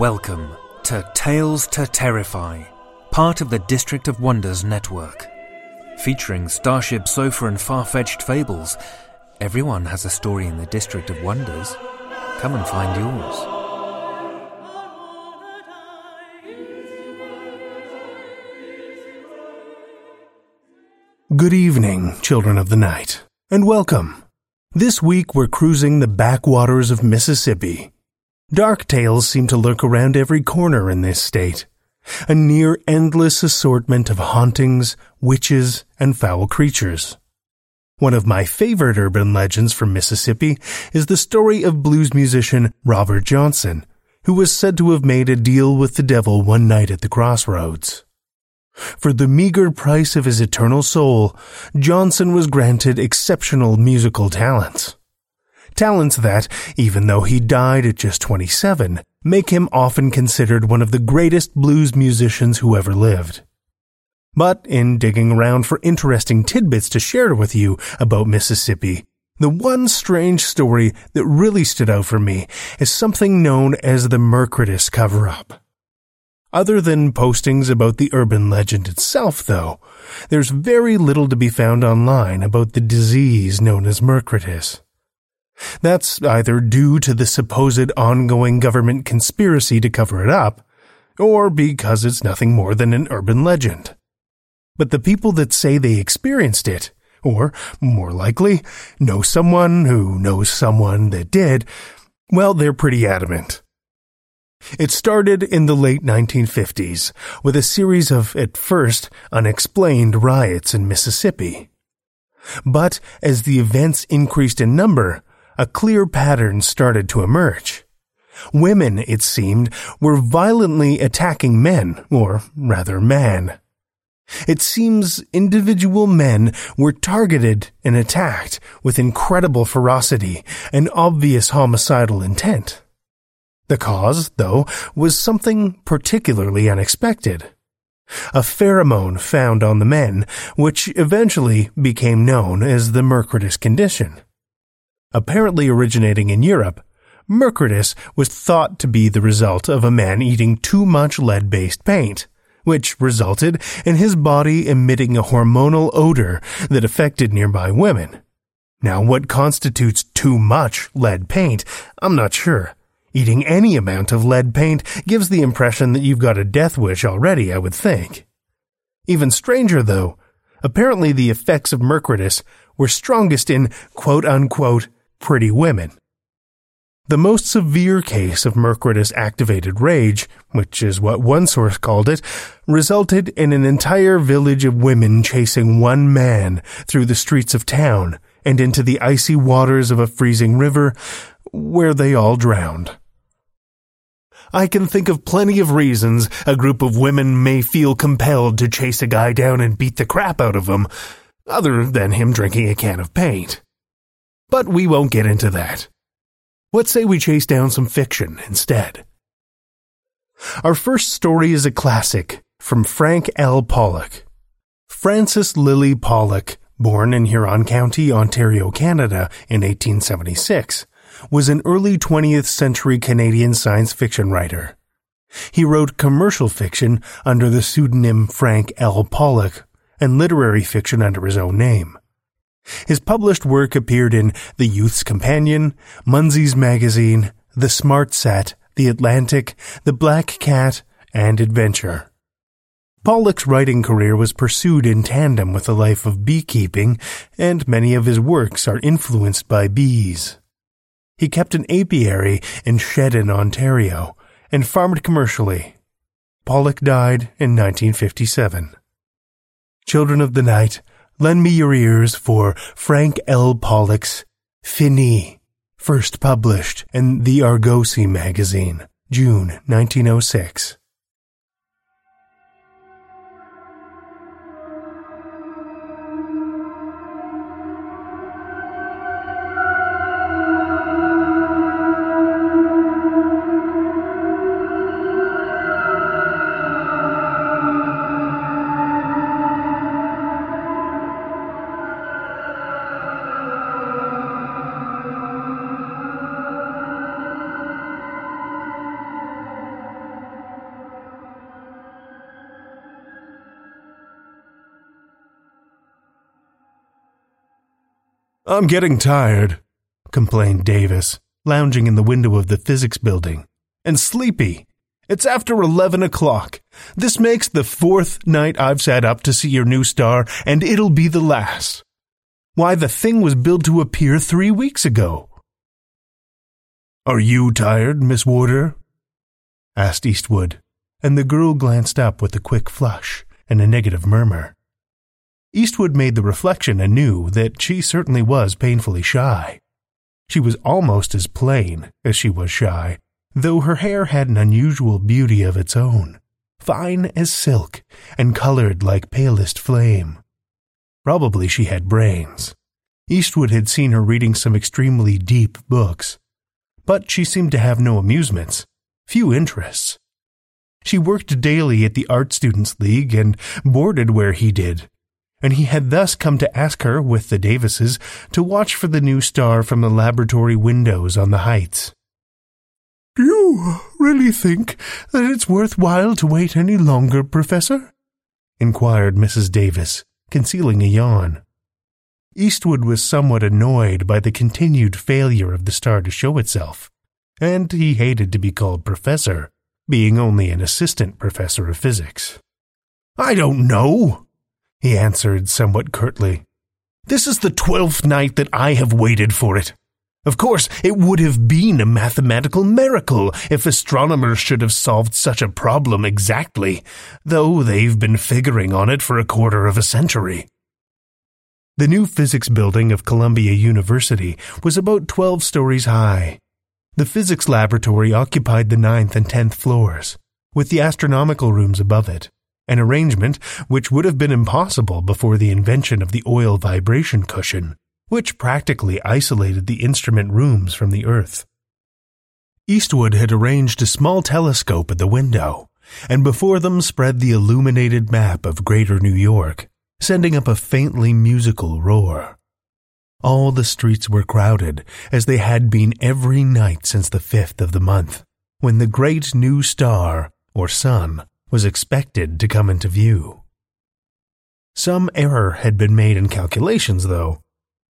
Welcome to Tales to Terrify, part of the District of Wonders network. Featuring Starship Sofa and far fetched fables, everyone has a story in the District of Wonders. Come and find yours. Good evening, children of the night, and welcome. This week we're cruising the backwaters of Mississippi. Dark tales seem to lurk around every corner in this state. A near endless assortment of hauntings, witches, and foul creatures. One of my favorite urban legends from Mississippi is the story of blues musician Robert Johnson, who was said to have made a deal with the devil one night at the crossroads. For the meager price of his eternal soul, Johnson was granted exceptional musical talents. Talents that, even though he died at just 27, make him often considered one of the greatest blues musicians who ever lived. But in digging around for interesting tidbits to share with you about Mississippi, the one strange story that really stood out for me is something known as the Mercredis cover up. Other than postings about the urban legend itself, though, there's very little to be found online about the disease known as Mercredis. That's either due to the supposed ongoing government conspiracy to cover it up, or because it's nothing more than an urban legend. But the people that say they experienced it, or more likely, know someone who knows someone that did, well, they're pretty adamant. It started in the late 1950s with a series of, at first, unexplained riots in Mississippi. But as the events increased in number, a clear pattern started to emerge. Women, it seemed, were violently attacking men, or rather man. It seems individual men were targeted and attacked with incredible ferocity and obvious homicidal intent. The cause, though, was something particularly unexpected. A pheromone found on the men, which eventually became known as the Mercredis condition. Apparently originating in Europe, Mercredis was thought to be the result of a man eating too much lead-based paint, which resulted in his body emitting a hormonal odor that affected nearby women. Now, what constitutes too much lead paint, I'm not sure. Eating any amount of lead paint gives the impression that you've got a death wish already, I would think. Even stranger, though, apparently the effects of Mercredis were strongest in quote unquote pretty women. The most severe case of Mercredis activated rage, which is what one source called it, resulted in an entire village of women chasing one man through the streets of town and into the icy waters of a freezing river where they all drowned. I can think of plenty of reasons a group of women may feel compelled to chase a guy down and beat the crap out of him, other than him drinking a can of paint. But we won't get into that. What say we chase down some fiction instead? Our first story is a classic from Frank L. Pollock. Francis Lillie Pollock, born in Huron County, Ontario, Canada in 1876, was an early 20th century Canadian science fiction writer. He wrote commercial fiction under the pseudonym Frank L. Pollock and literary fiction under his own name. His published work appeared in The Youth's Companion, Munsey's Magazine, The Smart Set, The Atlantic, The Black Cat, and Adventure. Pollock's writing career was pursued in tandem with a life of beekeeping, and many of his works are influenced by bees. He kept an apiary in Shedden, Ontario, and farmed commercially. Pollock died in 1957. Children of the Night, lend me your ears for Frank L. Pollock's Finis, first published in the Argosy magazine, June 1906. I'm getting tired, complained Davis, lounging in the window of the physics building. And sleepy. It's after 11 o'clock. This makes the fourth night I've sat up to see your new star, and it'll be the last. Why, the thing was billed to appear three weeks ago. Are you tired, Miss Warder? asked Eastwood, and the girl glanced up with a quick flush and a negative murmur. Eastwood made the reflection anew that she certainly was painfully shy. She was almost as plain as she was shy, though her hair had an unusual beauty of its own, fine as silk and colored like palest flame. Probably she had brains. Eastwood had seen her reading some extremely deep books, but she seemed to have no amusements, few interests. She worked daily at the Art Students League and boarded where he did, and he had thus come to ask her, with the Davises, to watch for the new star from the laboratory windows on the heights. Do you really think that it's worth while to wait any longer, Professor? inquired Mrs. Davis, concealing a yawn. Eastwood was somewhat annoyed by the continued failure of the star to show itself, and he hated to be called professor, being only an assistant professor of physics. I don't know, he answered somewhat curtly. This is the twelfth night that I have waited for it. Of course, it would have been a mathematical miracle if astronomers should have solved such a problem exactly, though they've been figuring on it for a quarter of a century. The new physics building of Columbia University was about 12 stories high. The physics laboratory occupied the ninth and tenth floors, with the astronomical rooms above it an arrangement which would have been impossible before the invention of the oil vibration cushion, which practically isolated the instrument rooms from the Earth. Eastwood had arranged a small telescope at the window, and before them spread the illuminated map of Greater New York, sending up a faintly musical roar. All the streets were crowded, as they had been every night since the fifth of the month, when the great new star, or sun, was expected to come into view. Some error had been made in calculations, though.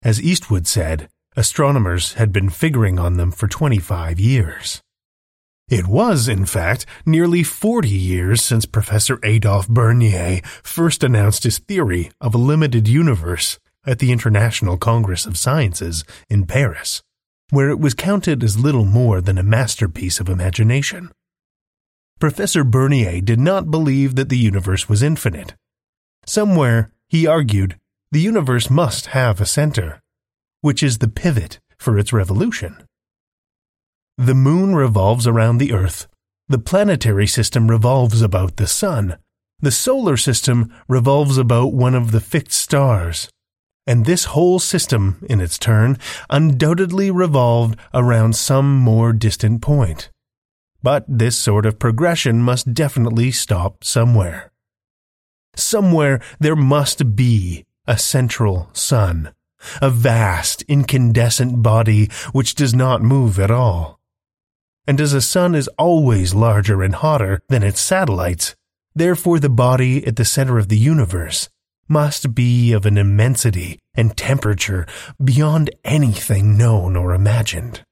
As Eastwood said, astronomers had been figuring on them for 25 years. It was, in fact, nearly 40 years since Professor Adolphe Bernier first announced his theory of a limited universe at the International Congress of Sciences in Paris, where it was counted as little more than a masterpiece of imagination. Professor Bernier did not believe that the universe was infinite. Somewhere, he argued, the universe must have a center, which is the pivot for its revolution. The moon revolves around the earth, The planetary system revolves about the sun. The solar system revolves about one of the fixed stars. And this whole system, in its turn, undoubtedly revolved around some more distant point. But this sort of progression must definitely stop somewhere. Somewhere there must be a central sun, a vast incandescent body which does not move at all. And as a sun is always larger and hotter than its satellites, therefore the body at the center of the universe must be of an immensity and temperature beyond anything known or imagined.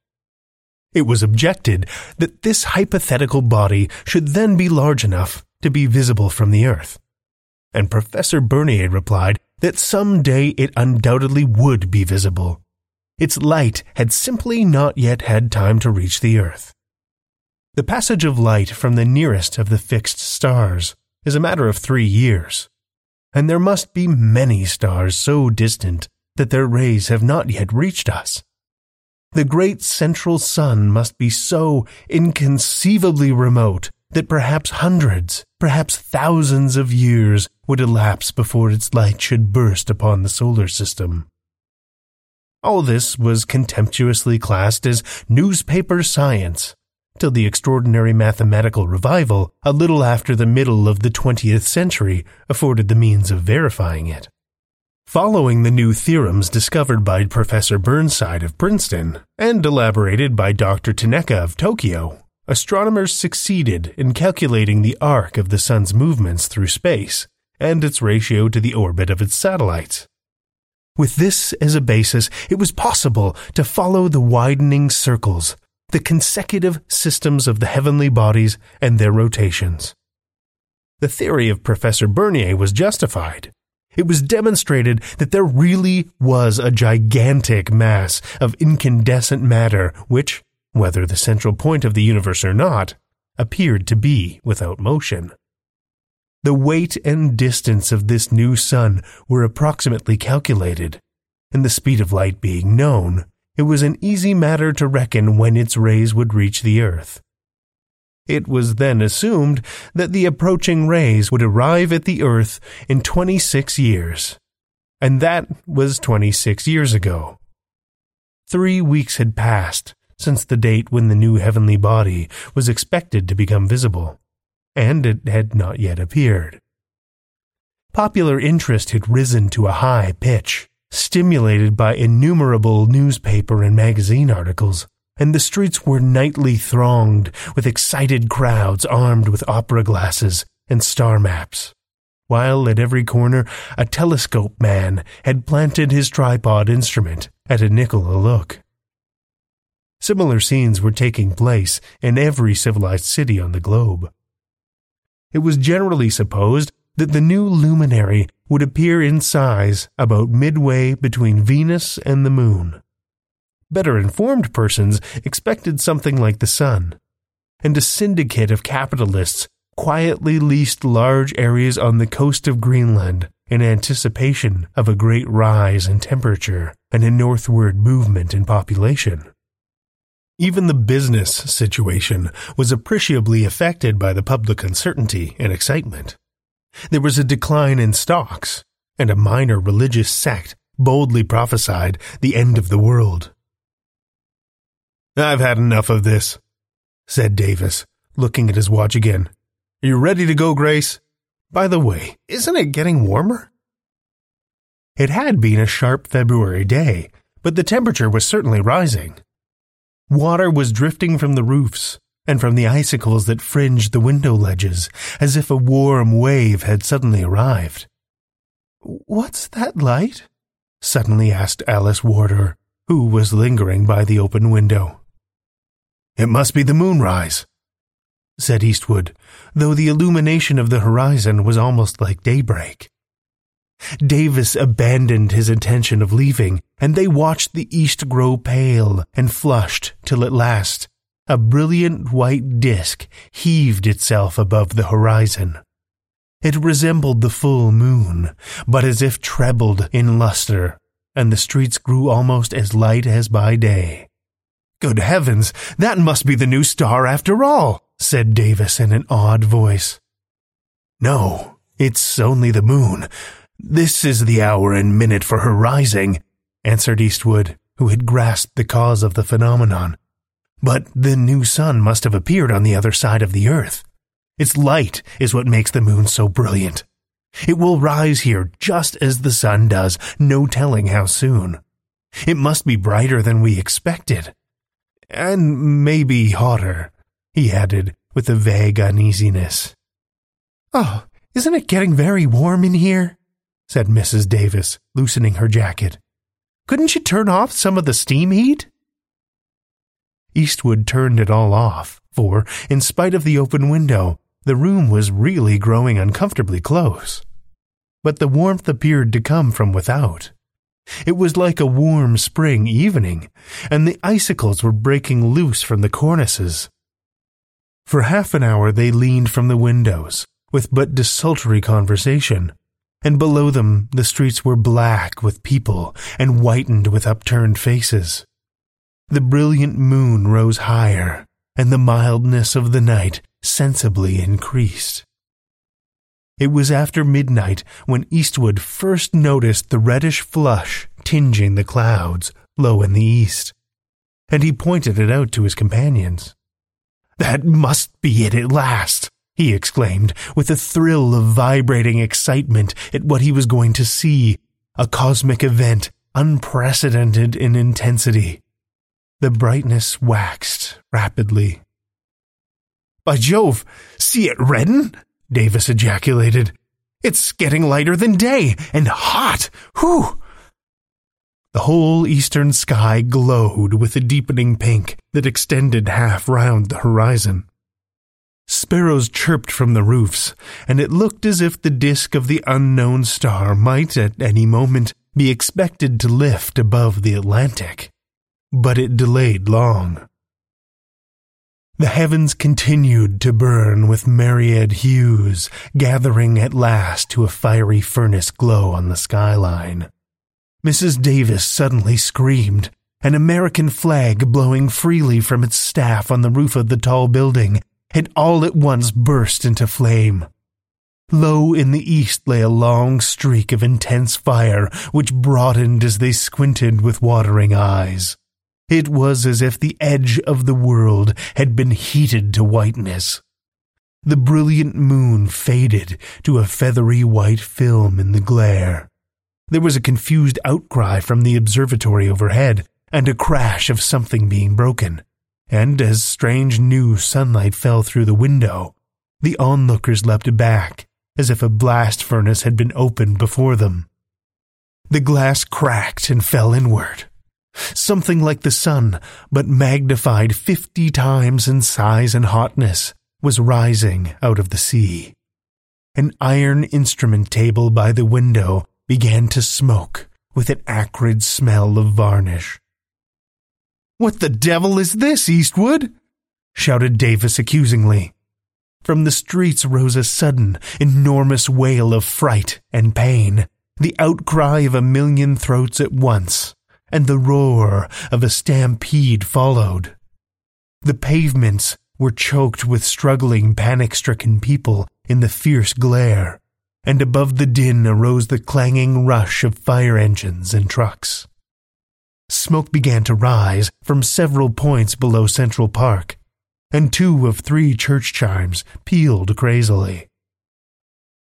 It was objected that this hypothetical body should then be large enough to be visible from the Earth. And Professor Bernier replied that some day it undoubtedly would be visible. Its light had simply not yet had time to reach the Earth. The passage of light from the nearest of the fixed stars is a matter of three years, and there must be many stars so distant that their rays have not yet reached us. The great central sun must be so inconceivably remote that perhaps hundreds, perhaps thousands of years would elapse before its light should burst upon the solar system. All this was contemptuously classed as newspaper science, till the extraordinary mathematical revival a little after the middle of the 20th century afforded the means of verifying it. Following the new theorems discovered by Professor Burnside of Princeton and elaborated by Dr. Taneka of Tokyo, astronomers succeeded in calculating the arc of the sun's movements through space and its ratio to the orbit of its satellites. With this as a basis, it was possible to follow the widening circles, the consecutive systems of the heavenly bodies and their rotations. The theory of Professor Bernier was justified it was demonstrated that there really was a gigantic mass of incandescent matter which, whether the central point of the universe or not, appeared to be without motion. The weight and distance of this new sun were approximately calculated, and the speed of light being known, it was an easy matter to reckon when its rays would reach the earth. It was then assumed that the approaching rays would arrive at the Earth in 26 years. And that was 26 years ago. Three weeks had passed since the date when the new heavenly body was expected to become visible, and it had not yet appeared. Popular interest had risen to a high pitch, stimulated by innumerable newspaper and magazine articles and the streets were nightly thronged with excited crowds armed with opera glasses and star maps, while at every corner a telescope man had planted his tripod instrument at a nickel a look. Similar scenes were taking place in every civilized city on the globe. It was generally supposed that the new luminary would appear in size about midway between Venus and the moon. Better informed persons expected something like the sun. And a syndicate of capitalists quietly leased large areas on the coast of Greenland in anticipation of a great rise in temperature and a northward movement in population. Even the business situation was appreciably affected by the public uncertainty and excitement. There was a decline in stocks, and a minor religious sect boldly prophesied the end of the world. I've had enough of this, said Davis, looking at his watch again. Are you ready to go, Grace? By the way, isn't it getting warmer? It had been a sharp February day, but the temperature was certainly rising. Water was drifting from the roofs and from the icicles that fringed the window ledges, as if a warm wave had suddenly arrived. What's that light? suddenly asked Alice Warder, who was lingering by the open window. It must be the moonrise, said Eastwood, though the illumination of the horizon was almost like daybreak. Davis abandoned his intention of leaving, and they watched the east grow pale and flushed till at last a brilliant white disk heaved itself above the horizon. It resembled the full moon, but as if trebled in luster, and the streets grew almost as light as by day. Good heavens, that must be the new star after all, said Davis in an odd voice. No, it's only the moon. This is the hour and minute for her rising, answered Eastwood, who had grasped the cause of the phenomenon. But the new sun must have appeared on the other side of the earth. Its light is what makes the moon so brilliant. It will rise here just as the sun does, no telling how soon. It must be brighter than we expected. And maybe hotter, he added with a vague uneasiness. Oh, isn't it getting very warm in here? said Mrs. Davis, loosening her jacket. Couldn't you turn off some of the steam heat? Eastwood turned it all off, for, in spite of the open window, the room was really growing uncomfortably close. But the warmth appeared to come from without. It was like a warm spring evening, and the icicles were breaking loose from the cornices. For half an hour they leaned from the windows, with but desultory conversation, and below them the streets were black with people and whitened with upturned faces. The brilliant moon rose higher, and the mildness of the night sensibly increased. It was after midnight when Eastwood first noticed the reddish flush tinging the clouds low in the east, and he pointed it out to his companions. That must be it at last, he exclaimed, with a thrill of vibrating excitement at what he was going to see, a cosmic event unprecedented in intensity. The brightness waxed rapidly. By Jove, see it redden? Davis ejaculated. It's getting lighter than day, and hot! Whew! The whole eastern sky glowed with a deepening pink that extended half round the horizon. Sparrows chirped from the roofs, and it looked as if the disk of the unknown star might at any moment be expected to lift above the Atlantic. But it delayed long. The heavens continued to burn with myriad hues, gathering at last to a fiery furnace glow on the skyline. Mrs. Davis suddenly screamed. An American flag blowing freely from its staff on the roof of the tall building had all at once burst into flame. Low in the east lay a long streak of intense fire, which broadened as they squinted with watering eyes. It was as if the edge of the world had been heated to whiteness. The brilliant moon faded to a feathery white film in the glare. There was a confused outcry from the observatory overhead, and a crash of something being broken and as strange new sunlight fell through the window, the onlookers leapt back as if a blast furnace had been opened before them. The glass cracked and fell inward. Something like the sun, but magnified fifty times in size and hotness, was rising out of the sea. An iron instrument table by the window began to smoke with an acrid smell of varnish. What the devil is this, Eastwood? shouted Davis accusingly. From the streets rose a sudden, enormous wail of fright and pain, the outcry of a million throats at once, and the roar of a stampede followed. The pavements were choked with struggling, panic stricken people in the fierce glare, and above the din arose the clanging rush of fire engines and trucks. Smoke began to rise from several points below Central Park, and two of three church chimes pealed crazily.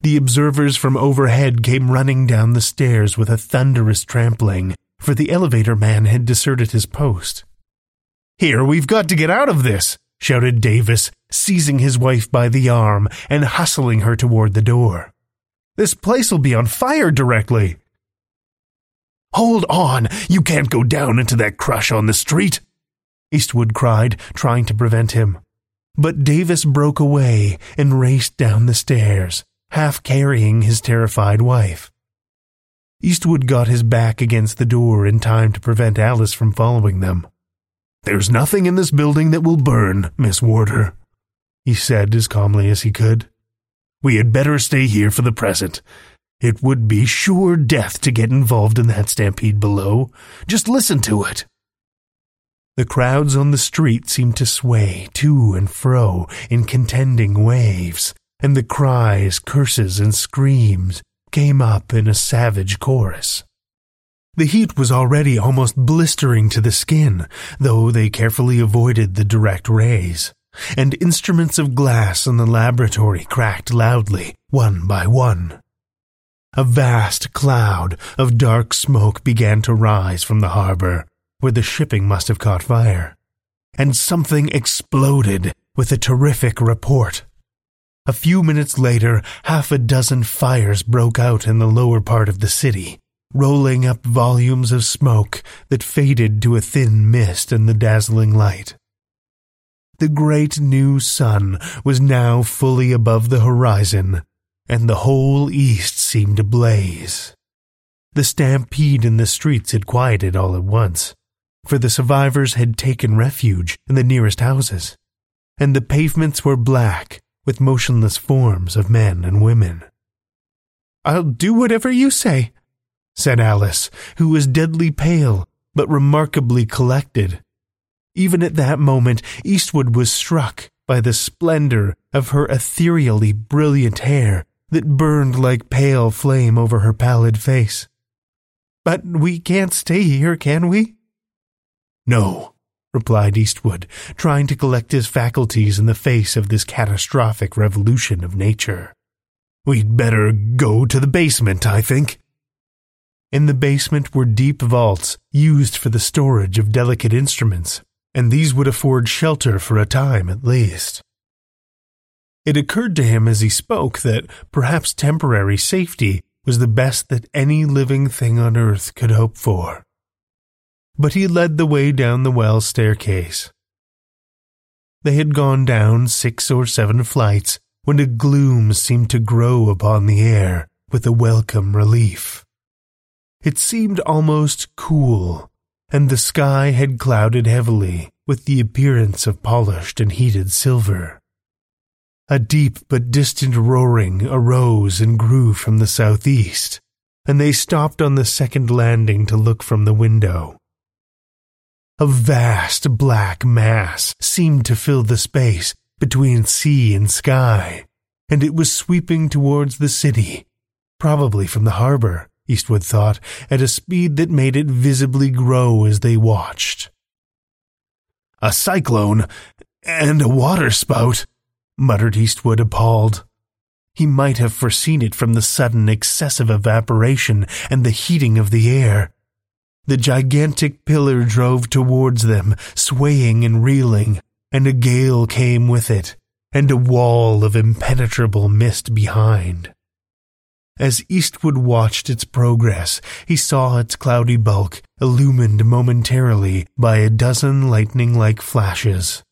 The observers from overhead came running down the stairs with a thunderous trampling, for the elevator man had deserted his post. Here, we've got to get out of this, shouted Davis, seizing his wife by the arm and hustling her toward the door. This place'll be on fire directly. Hold on! You can't go down into that crush on the street! Eastwood cried, trying to prevent him. But Davis broke away and raced down the stairs, half carrying his terrified wife. Eastwood got his back against the door in time to prevent Alice from following them. There's nothing in this building that will burn, Miss Warder, he said as calmly as he could. We had better stay here for the present. It would be sure death to get involved in that stampede below. Just listen to it. The crowds on the street seemed to sway to and fro in contending waves, and the cries, curses, and screams came up in a savage chorus. The heat was already almost blistering to the skin, though they carefully avoided the direct rays, and instruments of glass in the laboratory cracked loudly, one by one. A vast cloud of dark smoke began to rise from the harbor, where the shipping must have caught fire, and something exploded with a terrific report. A few minutes later, half a dozen fires broke out in the lower part of the city, rolling up volumes of smoke that faded to a thin mist in the dazzling light. The great new sun was now fully above the horizon, and the whole east seemed ablaze. The stampede in the streets had quieted all at once, for the survivors had taken refuge in the nearest houses, and the pavements were black with motionless forms of men and women. I'll do whatever you say, said Alice, who was deadly pale, but remarkably collected. Even at that moment, Eastwood was struck by the splendor of her ethereally brilliant hair that burned like pale flame over her pallid face. But we can't stay here, can we? No, replied Eastwood, trying to collect his faculties in the face of this catastrophic revolution of nature. We'd better go to the basement, I think. In the basement were deep vaults used for the storage of delicate instruments, and these would afford shelter for a time at least. It occurred to him as he spoke that perhaps temporary safety was the best that any living thing on earth could hope for. But he led the way down the well staircase. They had gone down six or seven flights when a gloom seemed to grow upon the air with a welcome relief. It seemed almost cool, and the sky had clouded heavily with the appearance of polished and heated silver. A deep but distant roaring arose and grew from the southeast, and they stopped on the second landing to look from the window. A vast black mass seemed to fill the space between sea and sky, and it was sweeping towards the city, probably from the harbor. Eastwood thought, at a speed that made it visibly grow as they watched. A cyclone and a waterspout, muttered Eastwood, appalled. He might have foreseen it from the sudden excessive evaporation and the heating of the air. The gigantic pillar drove towards them, swaying and reeling, and a gale came with it, and a wall of impenetrable mist behind. As Eastwood watched its progress, he saw its cloudy bulk illumined momentarily by a dozen lightning like flashes,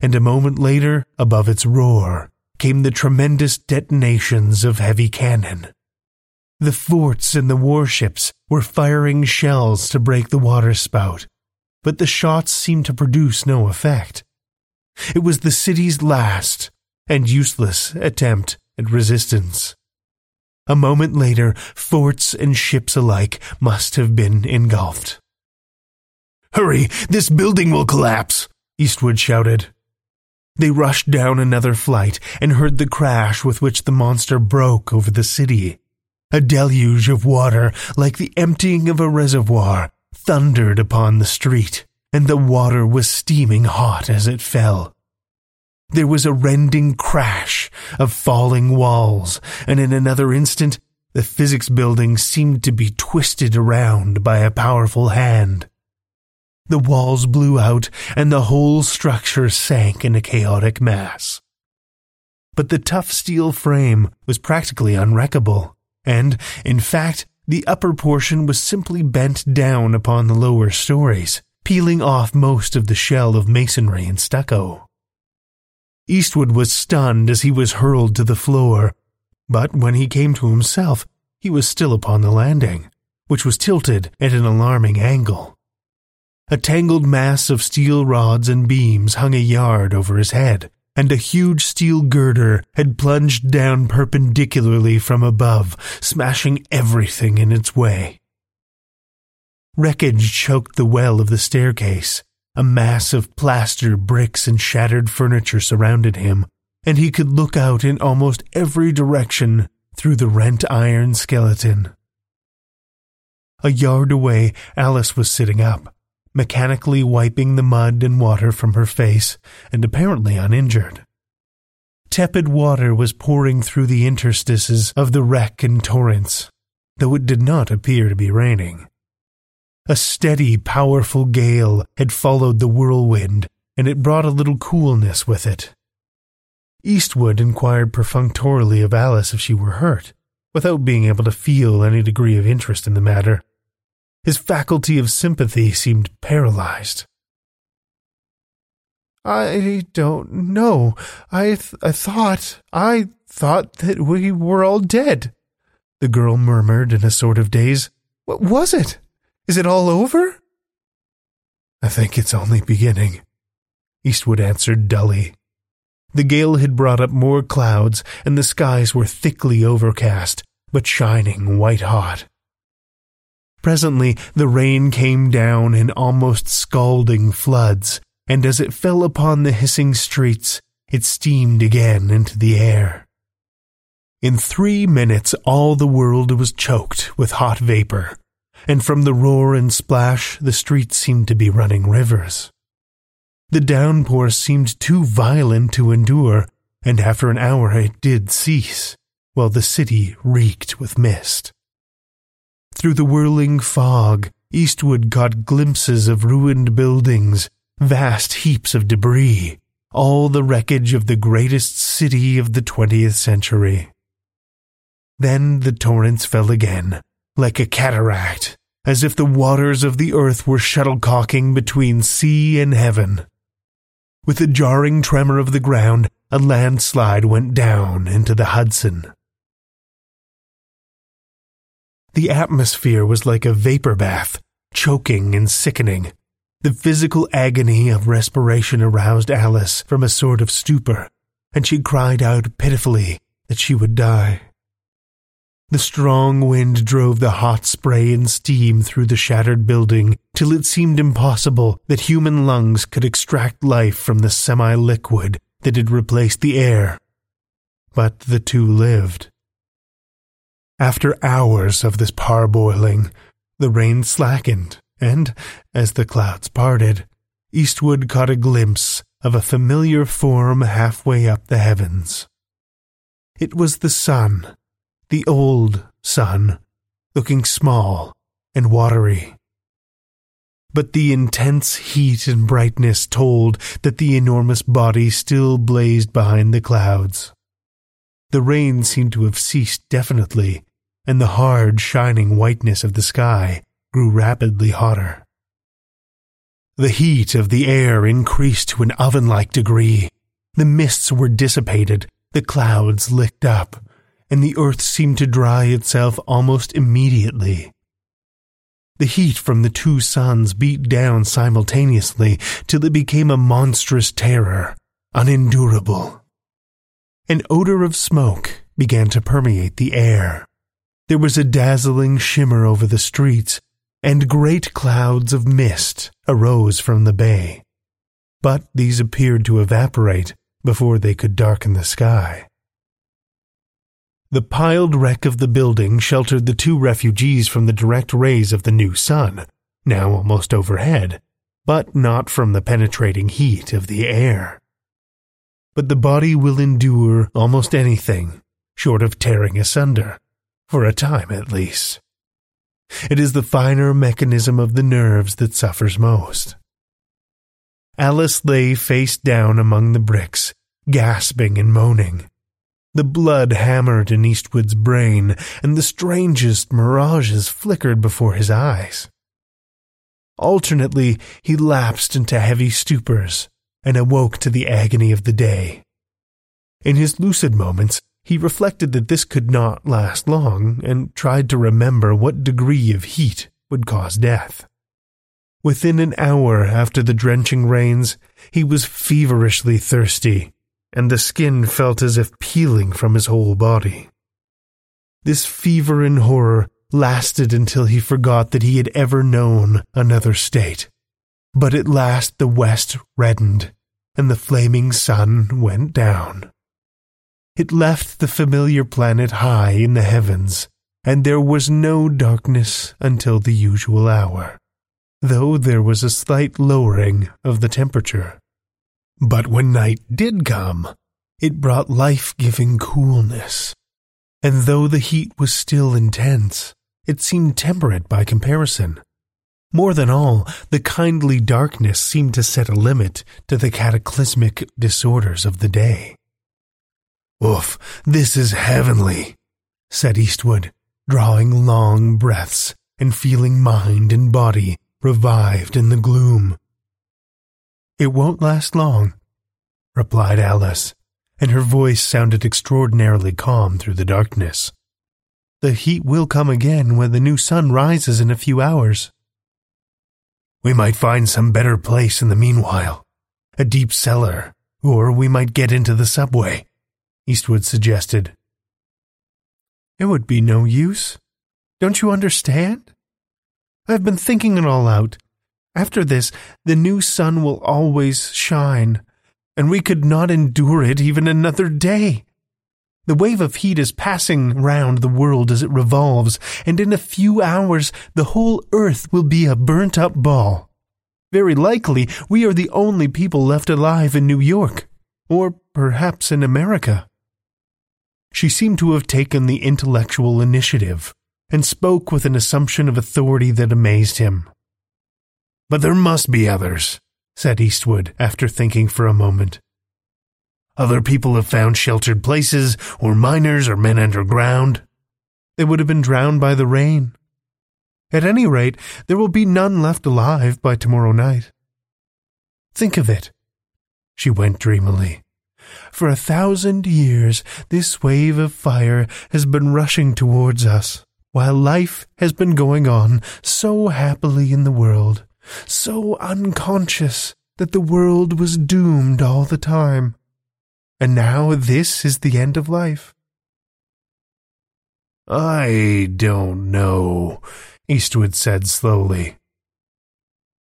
and a moment later, above its roar, came the tremendous detonations of heavy cannon. The forts and the warships were firing shells to break the waterspout, but the shots seemed to produce no effect. It was the city's last and useless attempt at resistance. A moment later, forts and ships alike must have been engulfed. Hurry, this building will collapse, Eastwood shouted. They rushed down another flight and heard the crash with which the monster broke over the city. A deluge of water, like the emptying of a reservoir, thundered upon the street, and the water was steaming hot as it fell. There was a rending crash of falling walls, and in another instant, the physics building seemed to be twisted around by a powerful hand. The walls blew out, and the whole structure sank in a chaotic mass. But the tough steel frame was practically unwreckable, and, in fact, the upper portion was simply bent down upon the lower stories, peeling off most of the shell of masonry and stucco. Eastwood was stunned as he was hurled to the floor, but when he came to himself, he was still upon the landing, which was tilted at an alarming angle. A tangled mass of steel rods and beams hung a yard over his head, and a huge steel girder had plunged down perpendicularly from above, smashing everything in its way. Wreckage choked the well of the staircase, A mass of plaster, bricks, and shattered furniture surrounded him, and he could look out in almost every direction through the rent iron skeleton. A yard away, Alice was sitting up, mechanically wiping the mud and water from her face, and apparently uninjured. Tepid water was pouring through the interstices of the wreck in torrents, though it did not appear to be raining. A steady, powerful gale had followed the whirlwind, and it brought a little coolness with it. Eastwood inquired perfunctorily of Alice if she were hurt, without being able to feel any degree of interest in the matter. His faculty of sympathy seemed paralyzed. I don't know. I, th- I thought, I thought that we were all dead, the girl murmured in a sort of daze. What was it? Is it all over? I think it's only beginning, Eastwood answered dully. The gale had brought up more clouds, and the skies were thickly overcast, but shining white hot. Presently the rain came down in almost scalding floods, and as it fell upon the hissing streets, it steamed again into the air. In three minutes all the world was choked with hot vapor, and from the roar and splash the streets seemed to be running rivers. The downpour seemed too violent to endure, and after an hour it did cease, while the city reeked with mist. Through the whirling fog, Eastwood caught glimpses of ruined buildings, vast heaps of debris, all the wreckage of the greatest city of the twentieth century. Then the torrents fell again, like a cataract, as if the waters of the earth were shuttlecocking between sea and heaven. With a jarring tremor of the ground, a landslide went down into the Hudson. The atmosphere was like a vapor bath, choking and sickening. The physical agony of respiration aroused Alice from a sort of stupor, and she cried out pitifully that she would die. The strong wind drove the hot spray and steam through the shattered building till it seemed impossible that human lungs could extract life from the semi liquid that had replaced the air. But the two lived. After hours of this parboiling, the rain slackened, and, as the clouds parted, Eastwood caught a glimpse of a familiar form halfway up the heavens. It was the sun the old sun, looking small and watery. But the intense heat and brightness told that the enormous body still blazed behind the clouds. The rain seemed to have ceased definitely, and the hard, shining whiteness of the sky grew rapidly hotter. The heat of the air increased to an oven like degree. The mists were dissipated, the clouds licked up, and the earth seemed to dry itself almost immediately. The heat from the two suns beat down simultaneously till it became a monstrous terror, unendurable. An odor of smoke began to permeate the air. There was a dazzling shimmer over the streets, and great clouds of mist arose from the bay. But these appeared to evaporate before they could darken the sky. The piled wreck of the building sheltered the two refugees from the direct rays of the new sun, now almost overhead, but not from the penetrating heat of the air. But the body will endure almost anything, short of tearing asunder, for a time at least. It is the finer mechanism of the nerves that suffers most. Alice lay face down among the bricks, gasping and moaning. The blood hammered in Eastwood's brain, and the strangest mirages flickered before his eyes. Alternately, he lapsed into heavy stupors and awoke to the agony of the day. In his lucid moments, he reflected that this could not last long and tried to remember what degree of heat would cause death. Within an hour after the drenching rains, he was feverishly thirsty and the skin felt as if peeling from his whole body. This fever and horror lasted until he forgot that he had ever known another state, But at last the west reddened, and the flaming sun went down. It left the familiar planet high in the heavens, and there was no darkness until the usual hour, though there was a slight lowering of the temperature. But when night did come, it brought life giving coolness, and though the heat was still intense, it seemed temperate by comparison. More than all, the kindly darkness seemed to set a limit to the cataclysmic disorders of the day. Oof, this is heavenly, said Eastwood, drawing long breaths and feeling mind and body revived in the gloom. It won't last long, replied Alice, and her voice sounded extraordinarily calm through the darkness. The heat will come again when the new sun rises in a few hours. We might find some better place in the meanwhile, a deep cellar, or we might get into the subway, Eastwood suggested. It would be no use. Don't you understand? I've been thinking it all out. After this, the new sun will always shine, and we could not endure it even another day. The wave of heat is passing round the world as it revolves, and in a few hours the whole earth will be a burnt up ball. Very likely we are the only people left alive in New York, or perhaps in America. She seemed to have taken the intellectual initiative, and spoke with an assumption of authority that amazed him. But there must be others, said Eastwood after thinking for a moment. Other people have found sheltered places, or miners or men underground. They would have been drowned by the rain. At any rate, there will be none left alive by tomorrow night. Think of it, she went dreamily. For a thousand years, this wave of fire has been rushing towards us, while life has been going on so happily in the world, so unconscious that the world was doomed all the time. And now this is the end of life. I don't know, Eastwood said slowly.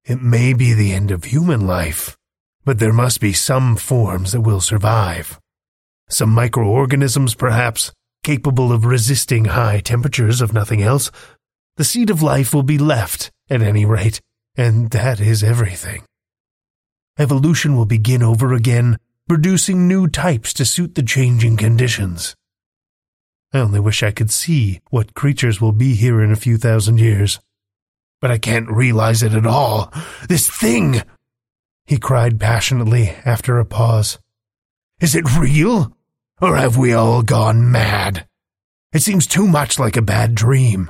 It may be the end of human life, but there must be some forms that will survive. Some microorganisms, perhaps, capable of resisting high temperatures, if nothing else. The seed of life will be left, at any rate, and that is everything. Evolution will begin over again producing new types to suit the changing conditions. I only wish I could see what creatures will be here in a few thousand years. But I can't realize it at all. This thing! He cried passionately after a pause. Is it real? Or have we all gone mad? It seems too much like a bad dream.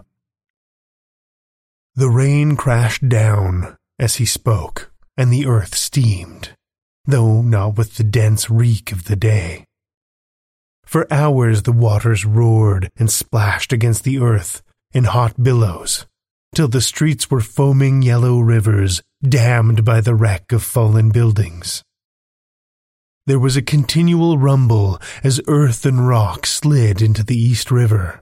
The rain crashed down as he spoke, and the earth steamed though not with the dense reek of the day. For hours the waters roared and splashed against the earth in hot billows, till the streets were foaming yellow rivers dammed by the wreck of fallen buildings. There was a continual rumble as earth and rock slid into the East River,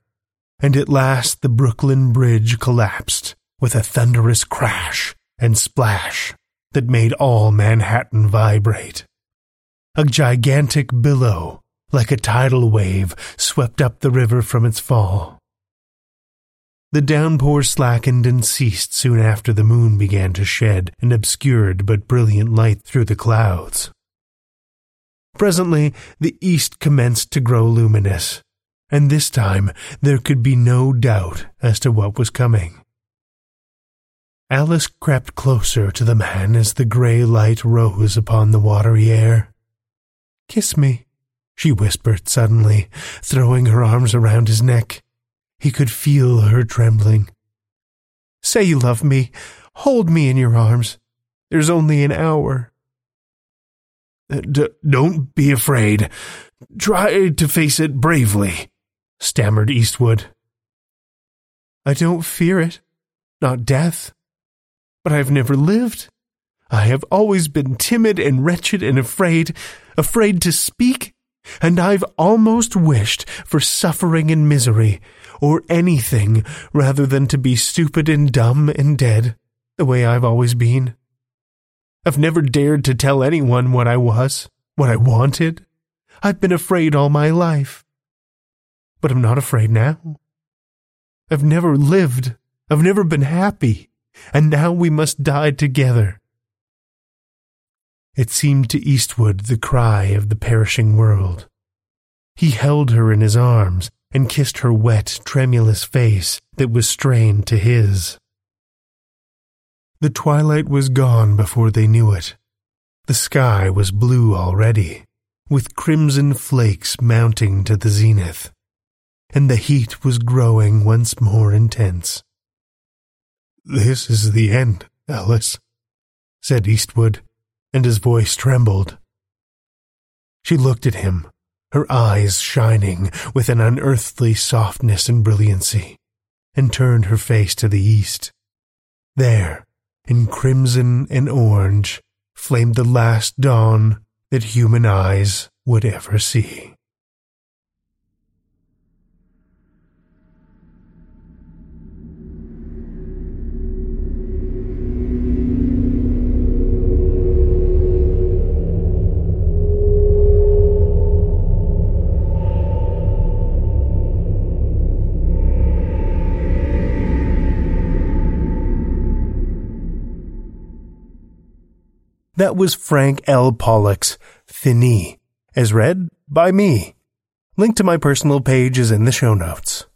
and at last the Brooklyn Bridge collapsed with a thunderous crash and splash that made all Manhattan vibrate. A gigantic billow, like a tidal wave, swept up the river from its fall. The downpour slackened and ceased soon after the moon began to shed an obscured but brilliant light through the clouds. Presently, the east commenced to grow luminous, and this time there could be no doubt as to what was coming. Alice crept closer to the man as the grey light rose upon the watery air. Kiss me, she whispered suddenly, throwing her arms around his neck. He could feel her trembling. Say you love me. Hold me in your arms. There's only an hour. Uh, d- don't be afraid. Try to face it bravely, stammered Eastwood. I don't fear it. Not death but I have never lived. I have always been timid and wretched and afraid, afraid to speak, and I've almost wished for suffering and misery, or anything rather than to be stupid and dumb and dead, the way I've always been. I've never dared to tell anyone what I was, what I wanted. I've been afraid all my life. But I'm not afraid now. I've never lived. I've never been happy. And now we must die together. It seemed to Eastwood the cry of the perishing world. He held her in his arms and kissed her wet, tremulous face that was strained to his. The twilight was gone before they knew it. The sky was blue already, with crimson flakes mounting to the zenith, and the heat was growing once more intense. This is the end, Alice, said Eastwood, and his voice trembled. She looked at him, her eyes shining with an unearthly softness and brilliancy, and turned her face to the east. There, in crimson and orange flamed the last dawn that human eyes would ever see. That was Frank L. Pollock's Finis, as read by me. Link to my personal page is in the show notes.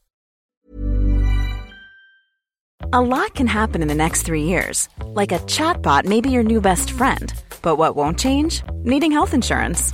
A lot can happen in the next three years. Like a chatbot may be your new best friend. But what won't change? Needing health insurance.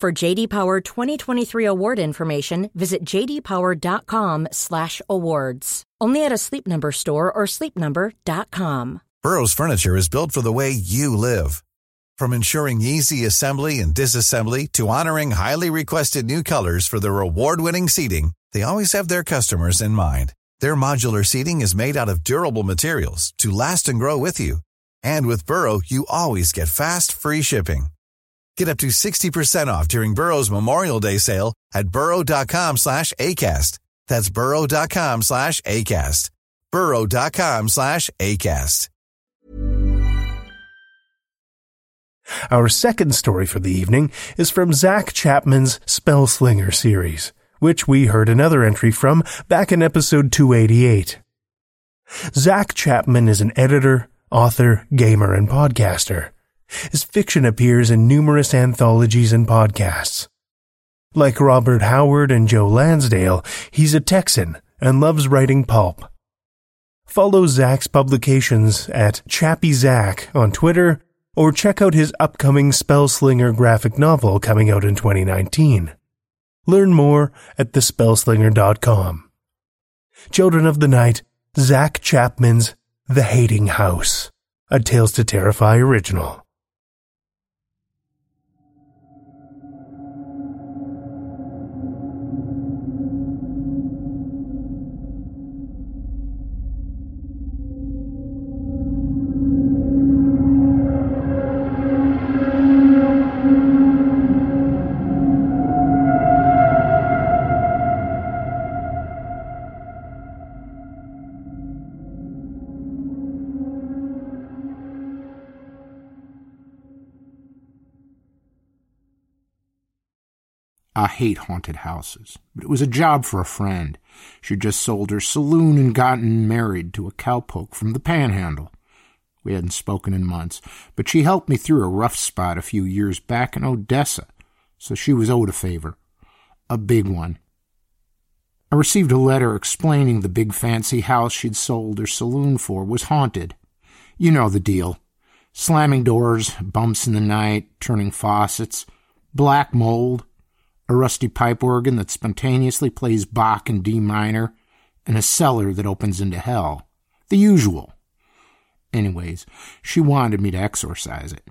For JD Power 2023 award information, visit jdpower.com/awards. Only at a Sleep Number store or sleepnumber.com. Burrow's furniture is built for the way you live. From ensuring easy assembly and disassembly to honoring highly requested new colors for their award-winning seating, they always have their customers in mind. Their modular seating is made out of durable materials to last and grow with you. And with Burrow, you always get fast, free shipping. Get up to 60% off during Burrow's Memorial Day sale at burrow.com slash ACAST. That's burrow.com slash ACAST. burrow.com slash ACAST. Our second story for the evening is from Zach Chapman's Spellslinger series, which we heard another entry from back in episode 288. Zach Chapman is an editor, author, gamer, and podcaster. His fiction appears in numerous anthologies and podcasts. Like Robert Howard and Joe Lansdale, he's a Texan and loves writing pulp. Follow Zach's publications at Chappy Zack on Twitter or check out his upcoming Spellslinger graphic novel coming out in 2019. Learn more at thespellslinger.com. Children of the Night, Zach Chapman's The Hating House, a Tales to Terrify original. I hate haunted houses, but it was a job for a friend. She'd just sold her saloon and gotten married to a cowpoke from the panhandle. We hadn't spoken in months, but she helped me through a rough spot a few years back in Odessa, so she was owed a favor. A big one. I received a letter explaining the big fancy house she'd sold her saloon for was haunted. You know the deal. Slamming doors, bumps in the night, turning faucets, black mold, a rusty pipe organ that spontaneously plays Bach in D minor, and a cellar that opens into hell. The usual. Anyways, she wanted me to exorcise it.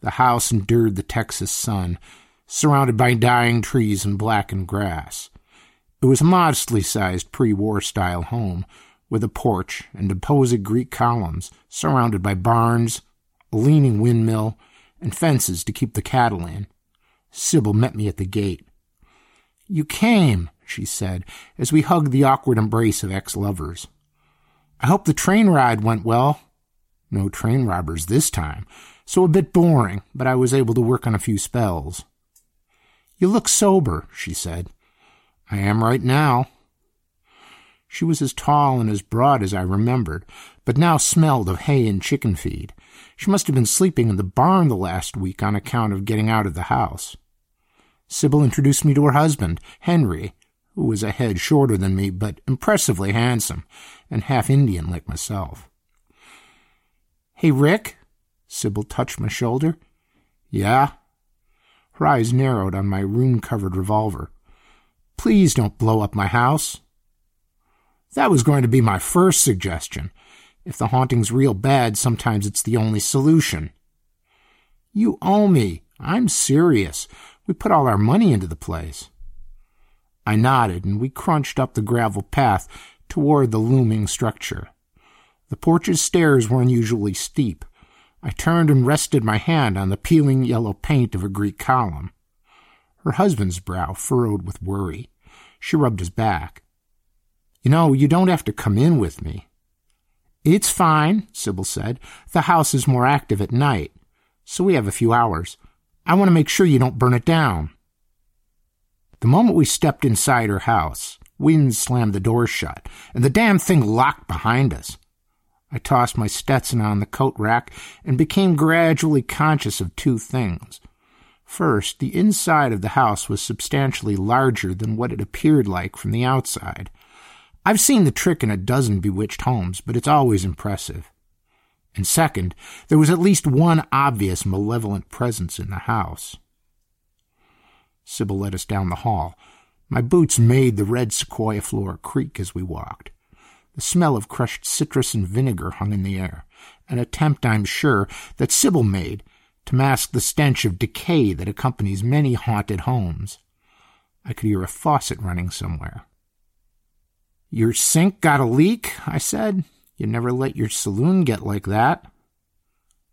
The house endured the Texas sun, surrounded by dying trees and blackened grass. It was a modestly sized pre war style home, with a porch and imposing Greek columns, surrounded by barns, a leaning windmill, and fences to keep the cattle in. Sybil met me at the gate. You came, she said, as we hugged the awkward embrace of ex lovers. I hope the train ride went well. No train robbers this time, so a bit boring, but I was able to work on a few spells. You look sober, she said. I am right now. She was as tall and as broad as I remembered, but now smelled of hay and chicken feed. She must have been sleeping in the barn the last week on account of getting out of the house. Sybil introduced me to her husband, Henry, who was a head shorter than me, but impressively handsome, and half Indian like myself. Hey, Rick? Sybil touched my shoulder. Yeah? Her eyes narrowed on my rune covered revolver. Please don't blow up my house. That was going to be my first suggestion. If the haunting's real bad, sometimes it's the only solution. You owe me. I'm serious. We put all our money into the place. I nodded, and we crunched up the gravel path toward the looming structure. The porch's stairs were unusually steep. I turned and rested my hand on the peeling yellow paint of a Greek column. Her husband's brow furrowed with worry. She rubbed his back. You know, you don't have to come in with me. It's fine, Sybil said. The house is more active at night, so we have a few hours. I want to make sure you don't burn it down. The moment we stepped inside her house, wind slammed the door shut, and the damn thing locked behind us. I tossed my Stetson on the coat rack and became gradually conscious of two things. First, the inside of the house was substantially larger than what it appeared like from the outside. I've seen the trick in a dozen bewitched homes, but it's always impressive. And second, there was at least one obvious malevolent presence in the house. Sybil led us down the hall. My boots made the red sequoia floor creak as we walked. The smell of crushed citrus and vinegar hung in the air, an attempt, I'm sure, that Sybil made to mask the stench of decay that accompanies many haunted homes. I could hear a faucet running somewhere. Your sink got a leak? I said. You never let your saloon get like that.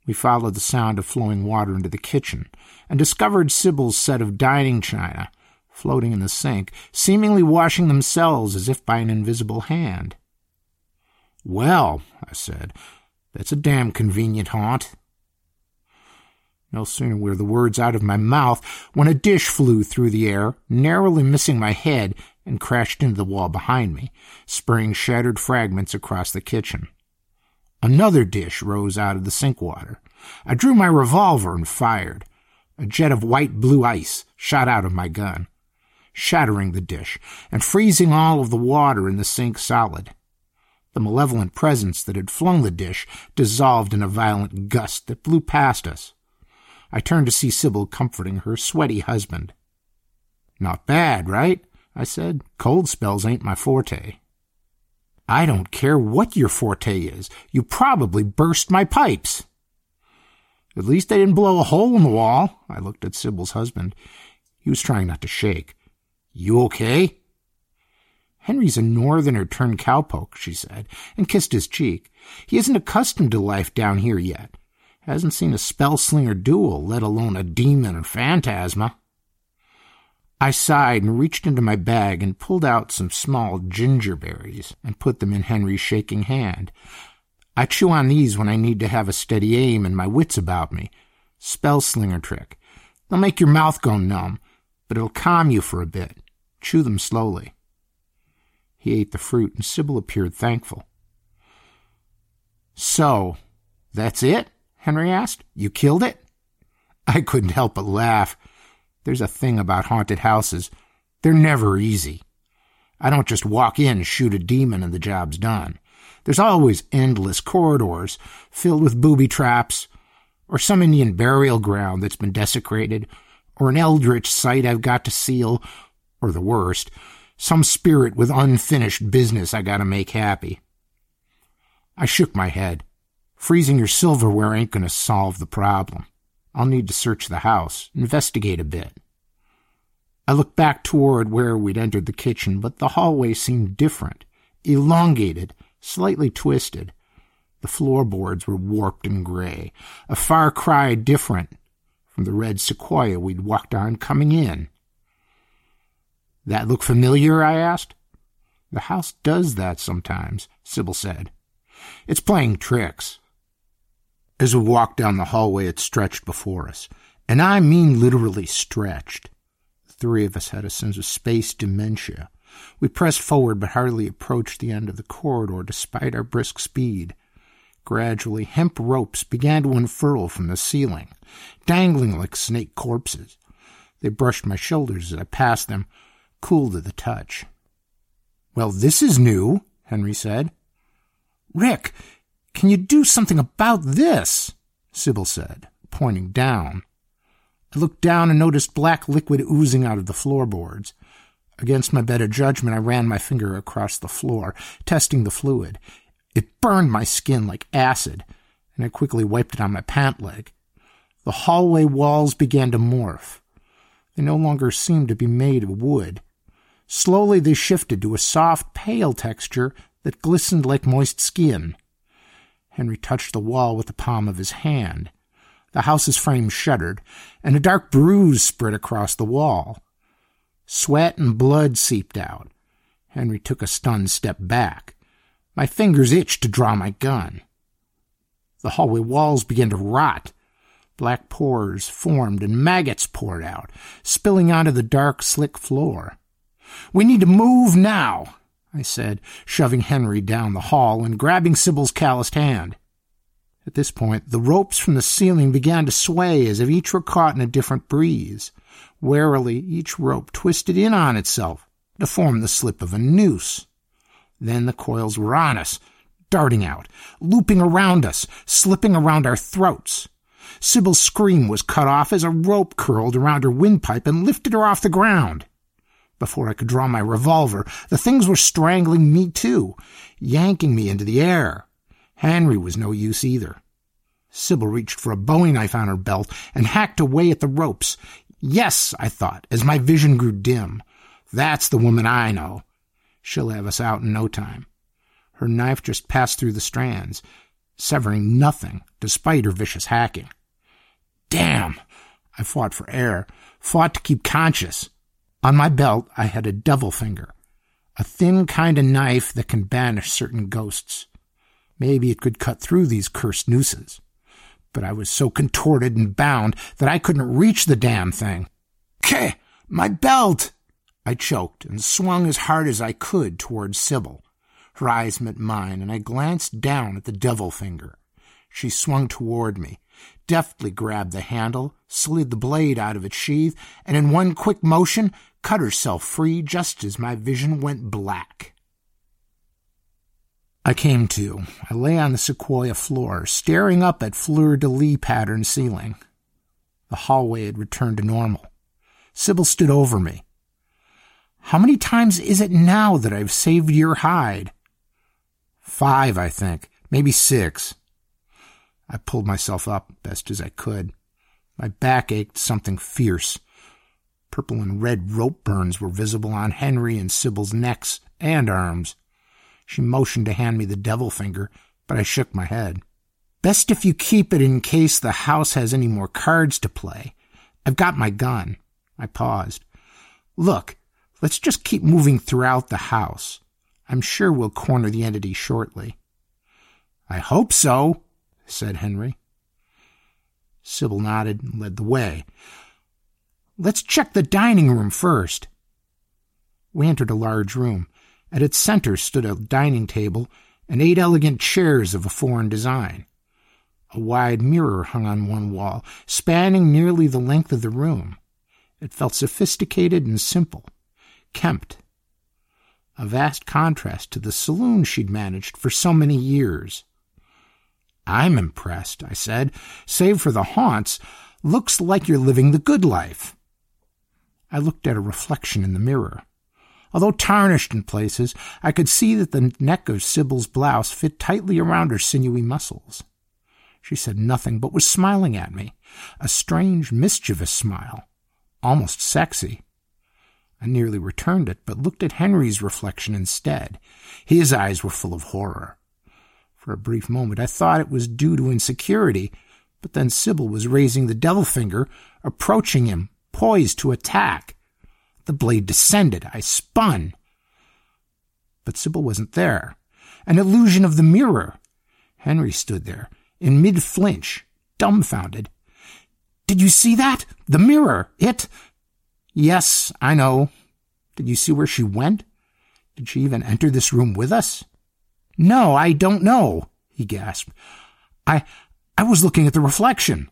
We followed the sound of flowing water into the kitchen and discovered Sybil's set of dining china floating in the sink, seemingly washing themselves as if by an invisible hand. Well, I said, that's a damn convenient haunt. No sooner were the words out of my mouth when a dish flew through the air, narrowly missing my head, and crashed into the wall behind me, spraying shattered fragments across the kitchen. Another dish rose out of the sink water. I drew my revolver and fired. A jet of white blue ice shot out of my gun, shattering the dish and freezing all of the water in the sink solid. The malevolent presence that had flung the dish dissolved in a violent gust that blew past us. I turned to see Sybil comforting her sweaty husband. Not bad, right? I said. Cold spells ain't my forte. I don't care what your forte is. You probably burst my pipes. At least they didn't blow a hole in the wall. I looked at Sybil's husband. He was trying not to shake. You okay? Henry's a northerner turned cowpoke, she said, and kissed his cheek. He isn't accustomed to life down here yet. Hasn't seen a spell slinger duel, let alone a demon or phantasma. I sighed and reached into my bag and pulled out some small gingerberries and put them in Henry's shaking hand. I chew on these when I need to have a steady aim and my wits about me. Spell slinger trick. They'll make your mouth go numb, but it'll calm you for a bit. Chew them slowly. He ate the fruit, and Sybil appeared thankful. So, that's it? Henry asked. You killed it? I couldn't help but laugh. There's a thing about haunted houses. They're never easy. I don't just walk in, shoot a demon, and the job's done. There's always endless corridors filled with booby traps, or some Indian burial ground that's been desecrated, or an eldritch site I've got to seal, or the worst, some spirit with unfinished business I gotta make happy. I shook my head. Freezing your silverware ain't gonna solve the problem. I'll need to search the house, investigate a bit. I looked back toward where we'd entered the kitchen, but the hallway seemed different, elongated, slightly twisted. The floorboards were warped and gray, a far cry different from the red sequoia we'd walked on coming in. That look familiar? I asked. The house does that sometimes, Sybil said. It's playing tricks. As we walked down the hallway, it stretched before us. And I mean literally stretched. The three of us had a sense of space dementia. We pressed forward but hardly approached the end of the corridor despite our brisk speed. Gradually, hemp ropes began to unfurl from the ceiling, dangling like snake corpses. They brushed my shoulders as I passed them, cool to the touch. Well, this is new, Henry said. Rick, can you do something about this? Sybil said, pointing down. I looked down and noticed black liquid oozing out of the floorboards. Against my better judgment, I ran my finger across the floor, testing the fluid. It burned my skin like acid, and I quickly wiped it on my pant leg. The hallway walls began to morph. They no longer seemed to be made of wood. Slowly they shifted to a soft, pale texture that glistened like moist skin. Henry touched the wall with the palm of his hand. The house's frame shuddered, and a dark bruise spread across the wall. Sweat and blood seeped out. Henry took a stunned step back. My fingers itched to draw my gun. The hallway walls began to rot. Black pores formed and maggots poured out, spilling onto the dark, slick floor. We need to move now, I said, shoving Henry down the hall and grabbing Sybil's calloused hand. At this point, the ropes from the ceiling began to sway as if each were caught in a different breeze. Warily, each rope twisted in on itself to form the slip of a noose. Then the coils were on us, darting out, looping around us, slipping around our throats. Sybil's scream was cut off as a rope curled around her windpipe and lifted her off the ground. Before I could draw my revolver, the things were strangling me too, yanking me into the air. Henry was no use either. Sybil reached for a bowie knife on her belt and hacked away at the ropes. Yes, I thought, as my vision grew dim. That's the woman I know. She'll have us out in no time. Her knife just passed through the strands, severing nothing despite her vicious hacking. Damn! I fought for air, fought to keep conscious. On my belt, I had a devil finger, a thin kind of knife that can banish certain ghosts. Maybe it could cut through these cursed nooses. But I was so contorted and bound that I couldn't reach the damn thing. K, my belt! I choked and swung as hard as I could towards Sybil. Her eyes met mine, and I glanced down at the devil finger. She swung toward me, deftly grabbed the handle, slid the blade out of its sheath, and in one quick motion cut herself free just as my vision went black. I came to. I lay on the sequoia floor, staring up at fleur de lis patterned ceiling. The hallway had returned to normal. Sybil stood over me. How many times is it now that I've saved your hide? Five, I think. Maybe six. I pulled myself up best as I could. My back ached something fierce. Purple and red rope burns were visible on Henry and Sybil's necks and arms. She motioned to hand me the devil finger, but I shook my head. Best if you keep it in case the house has any more cards to play. I've got my gun. I paused. Look, let's just keep moving throughout the house. I'm sure we'll corner the entity shortly. I hope so, said Henry. Sybil nodded and led the way. Let's check the dining room first. We entered a large room. At its center stood a dining table and eight elegant chairs of a foreign design. A wide mirror hung on one wall, spanning nearly the length of the room. It felt sophisticated and simple, kempt. a vast contrast to the saloon she'd managed for so many years. I'm impressed, I said. Save for the haunts, looks like you're living the good life. I looked at a reflection in the mirror. Although tarnished in places, I could see that the neck of Sybil's blouse fit tightly around her sinewy muscles. She said nothing, but was smiling at me, a strange, mischievous smile, almost sexy. I nearly returned it, but looked at Henry's reflection instead. His eyes were full of horror. For a brief moment, I thought it was due to insecurity, but then Sybil was raising the devil finger, approaching him, poised to attack. The blade descended. I spun. But Sybil wasn't there. An illusion of the mirror. Henry stood there, in mid flinch, dumbfounded. Did you see that? The mirror. It. Yes, I know. Did you see where she went? Did she even enter this room with us? No, I don't know, he gasped. I. I was looking at the reflection.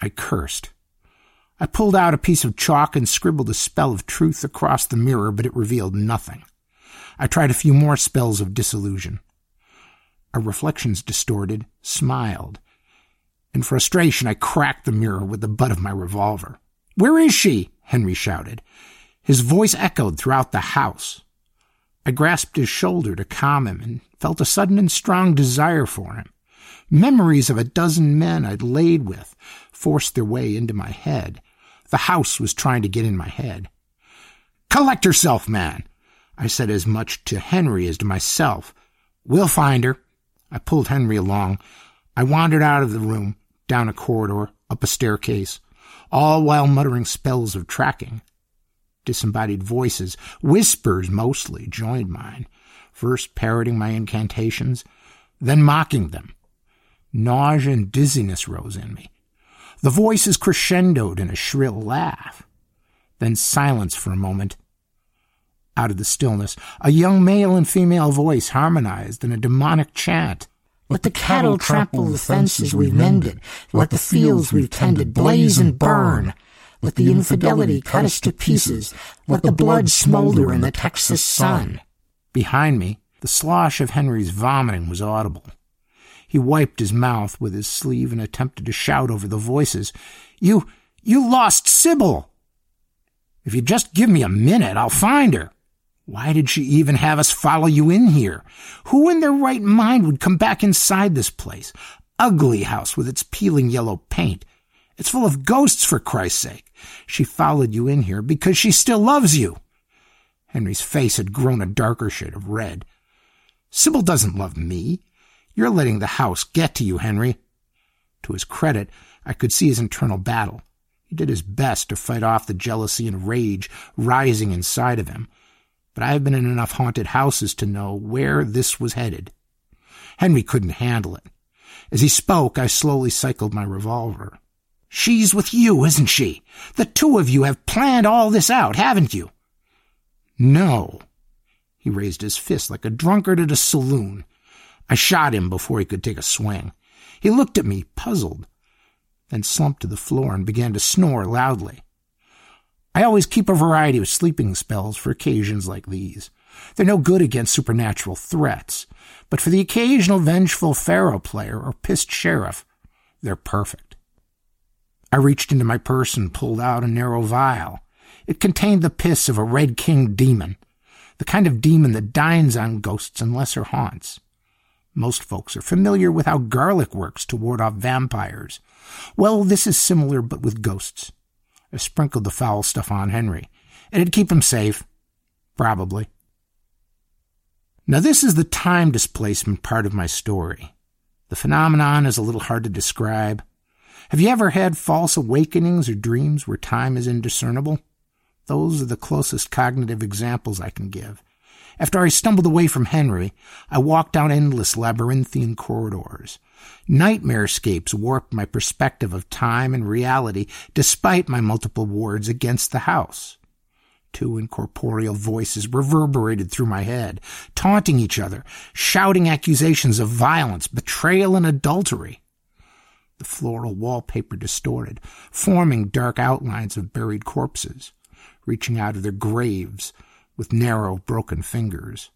I cursed. I pulled out a piece of chalk and scribbled a spell of truth across the mirror, but it revealed nothing. I tried a few more spells of disillusion. Our reflections distorted, smiled. In frustration, I cracked the mirror with the butt of my revolver. Where is she? Henry shouted. His voice echoed throughout the house. I grasped his shoulder to calm him and felt a sudden and strong desire for him. Memories of a dozen men I'd laid with forced their way into my head. The house was trying to get in my head. Collect yourself, man. I said as much to Henry as to myself. We'll find her. I pulled Henry along. I wandered out of the room, down a corridor, up a staircase, all while muttering spells of tracking. Disembodied voices, whispers mostly, joined mine, first parroting my incantations, then mocking them. Nausea and dizziness rose in me. The voices crescendoed in a shrill laugh. Then silence for a moment. Out of the stillness, a young male and female voice harmonized in a demonic chant. Let the cattle trample the fences we've mended. Let the fields we've tended blaze and burn. Let the infidelity cut us to pieces. Let the blood smolder in the Texas sun. Behind me, the slosh of Henry's vomiting was audible. He wiped his mouth with his sleeve and attempted to shout over the voices. You, you lost Sybil! If you just give me a minute, I'll find her. Why did she even have us follow you in here? Who in their right mind would come back inside this place? Ugly house with its peeling yellow paint. It's full of ghosts, for Christ's sake. She followed you in here because she still loves you. Henry's face had grown a darker shade of red. Sybil doesn't love me. You're letting the house get to you, Henry. To his credit, I could see his internal battle. He did his best to fight off the jealousy and rage rising inside of him, but I have been in enough haunted houses to know where this was headed. Henry couldn't handle it. As he spoke, I slowly cycled my revolver. She's with you, isn't she? The two of you have planned all this out, haven't you? No. He raised his fist like a drunkard at a saloon. I shot him before he could take a swing. He looked at me, puzzled, then slumped to the floor and began to snore loudly. I always keep a variety of sleeping spells for occasions like these. They're no good against supernatural threats, but for the occasional vengeful faro player or pissed sheriff, they're perfect. I reached into my purse and pulled out a narrow vial. It contained the piss of a Red King demon, the kind of demon that dines on ghosts and lesser haunts. Most folks are familiar with how garlic works to ward off vampires. Well, this is similar, but with ghosts. I sprinkled the foul stuff on Henry. And it'd keep him safe. Probably. Now, this is the time displacement part of my story. The phenomenon is a little hard to describe. Have you ever had false awakenings or dreams where time is indiscernible? Those are the closest cognitive examples I can give. After I stumbled away from Henry, I walked down endless labyrinthian corridors. Nightmarescapes warped my perspective of time and reality despite my multiple wards against the house. Two incorporeal voices reverberated through my head, taunting each other, shouting accusations of violence, betrayal, and adultery. The floral wallpaper distorted, forming dark outlines of buried corpses, reaching out of their graves with narrow, broken fingers.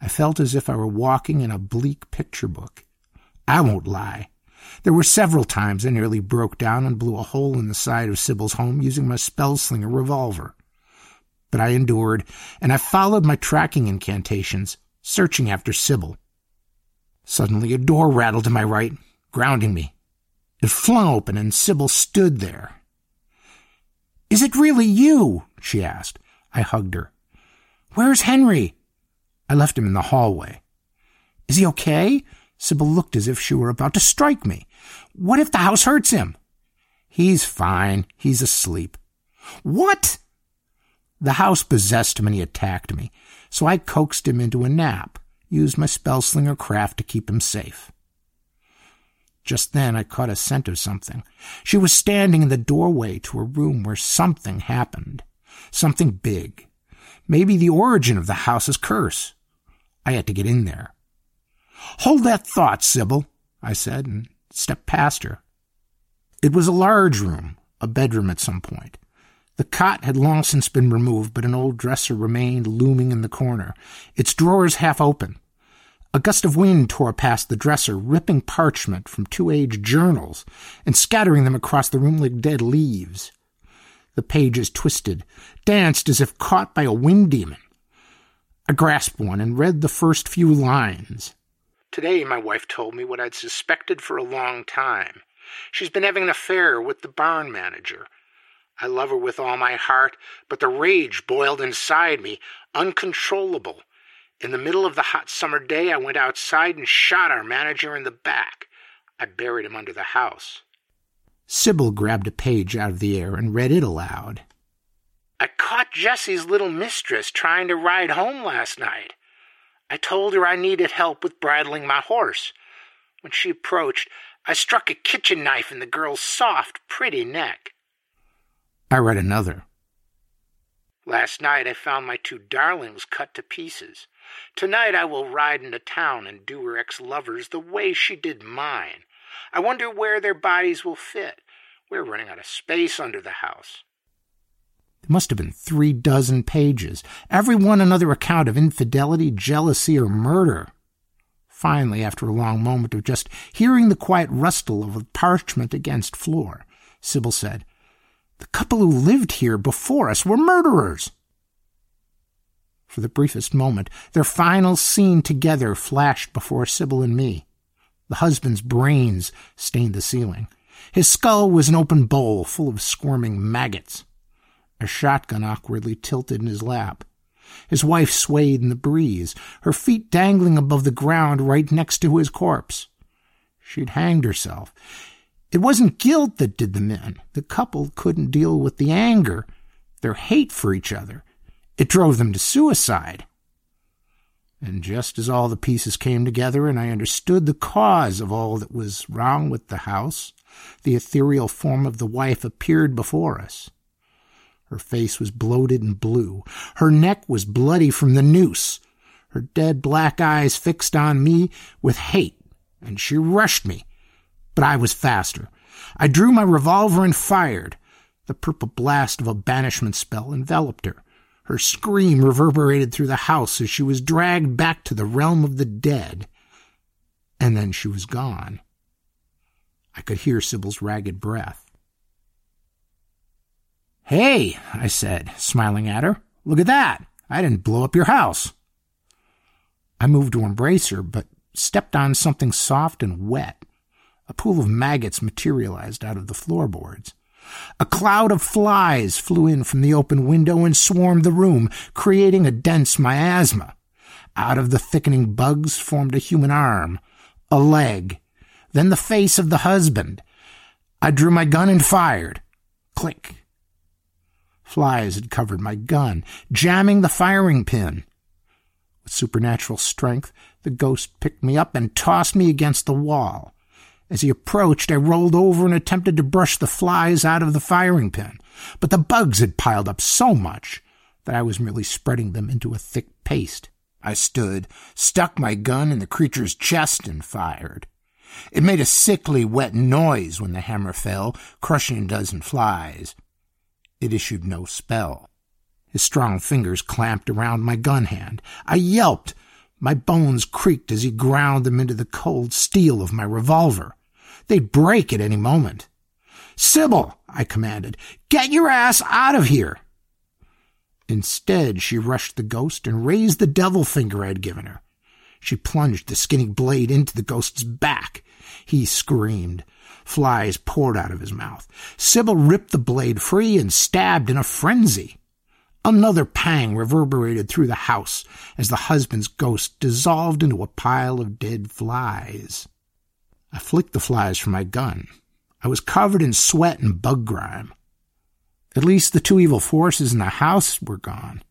I felt as if I were walking in a bleak picture book. I won't lie. There were several times I nearly broke down and blew a hole in the side of Sybil's home using my spellslinger revolver. But I endured, and I followed my tracking incantations, searching after Sybil. Suddenly, a door rattled to my right, grounding me. It flung open, and Sybil stood there. Is it really you? she asked. I hugged her. Where's Henry? I left him in the hallway. Is he okay? Sybil looked as if she were about to strike me. What if the house hurts him? He's fine. He's asleep. What? The house possessed him and he attacked me, so I coaxed him into a nap, used my spellslinger craft to keep him safe. Just then I caught a scent of something. She was standing in the doorway to a room where something happened. Something big. Maybe the origin of the house's curse. I had to get in there. Hold that thought, Sybil, I said, and stepped past her. It was a large room, a bedroom at some point. The cot had long since been removed, but an old dresser remained looming in the corner, its drawers half open. A gust of wind tore past the dresser, ripping parchment from two aged journals and scattering them across the room like dead leaves. The pages twisted, danced as if caught by a wind demon. I grasped one and read the first few lines. Today, my wife told me what I'd suspected for a long time. She's been having an affair with the barn manager. I love her with all my heart, but the rage boiled inside me, uncontrollable. In the middle of the hot summer day, I went outside and shot our manager in the back. I buried him under the house. Sybil grabbed a page out of the air and read it aloud. I caught Jessie's little mistress trying to ride home last night. I told her I needed help with bridling my horse. When she approached, I struck a kitchen knife in the girl's soft, pretty neck. I read another. Last night I found my two darlings cut to pieces. Tonight I will ride into town and do her ex lovers the way she did mine. I wonder where their bodies will fit. We're running out of space under the house. There must have been three dozen pages, every one another account of infidelity, jealousy, or murder. Finally, after a long moment of just hearing the quiet rustle of parchment against floor, Sybil said, The couple who lived here before us were murderers. For the briefest moment, their final scene together flashed before Sybil and me. The husband's brains stained the ceiling. His skull was an open bowl full of squirming maggots a shotgun awkwardly tilted in his lap. His wife swayed in the breeze, her feet dangling above the ground right next to his corpse. She'd hanged herself. It wasn't guilt that did them in. The couple couldn't deal with the anger, their hate for each other. It drove them to suicide. And just as all the pieces came together and I understood the cause of all that was wrong with the house, the ethereal form of the wife appeared before us. Her face was bloated and blue. Her neck was bloody from the noose. Her dead black eyes fixed on me with hate, and she rushed me. But I was faster. I drew my revolver and fired. The purple blast of a banishment spell enveloped her. Her scream reverberated through the house as she was dragged back to the realm of the dead. And then she was gone. I could hear Sybil's ragged breath. Hey, I said, smiling at her. Look at that. I didn't blow up your house. I moved to embrace her, but stepped on something soft and wet. A pool of maggots materialized out of the floorboards. A cloud of flies flew in from the open window and swarmed the room, creating a dense miasma. Out of the thickening bugs formed a human arm, a leg, then the face of the husband. I drew my gun and fired. Click. Flies had covered my gun, jamming the firing pin. With supernatural strength, the ghost picked me up and tossed me against the wall. As he approached, I rolled over and attempted to brush the flies out of the firing pin, but the bugs had piled up so much that I was merely spreading them into a thick paste. I stood, stuck my gun in the creature's chest, and fired. It made a sickly, wet noise when the hammer fell, crushing a dozen flies. It issued no spell. His strong fingers clamped around my gun hand. I yelped. My bones creaked as he ground them into the cold steel of my revolver. They'd break at any moment. Sybil, I commanded, get your ass out of here. Instead, she rushed the ghost and raised the devil finger I'd given her. She plunged the skinny blade into the ghost's back. He screamed. Flies poured out of his mouth. Sybil ripped the blade free and stabbed in a frenzy. Another pang reverberated through the house as the husband's ghost dissolved into a pile of dead flies. I flicked the flies from my gun. I was covered in sweat and bug grime. At least the two evil forces in the house were gone.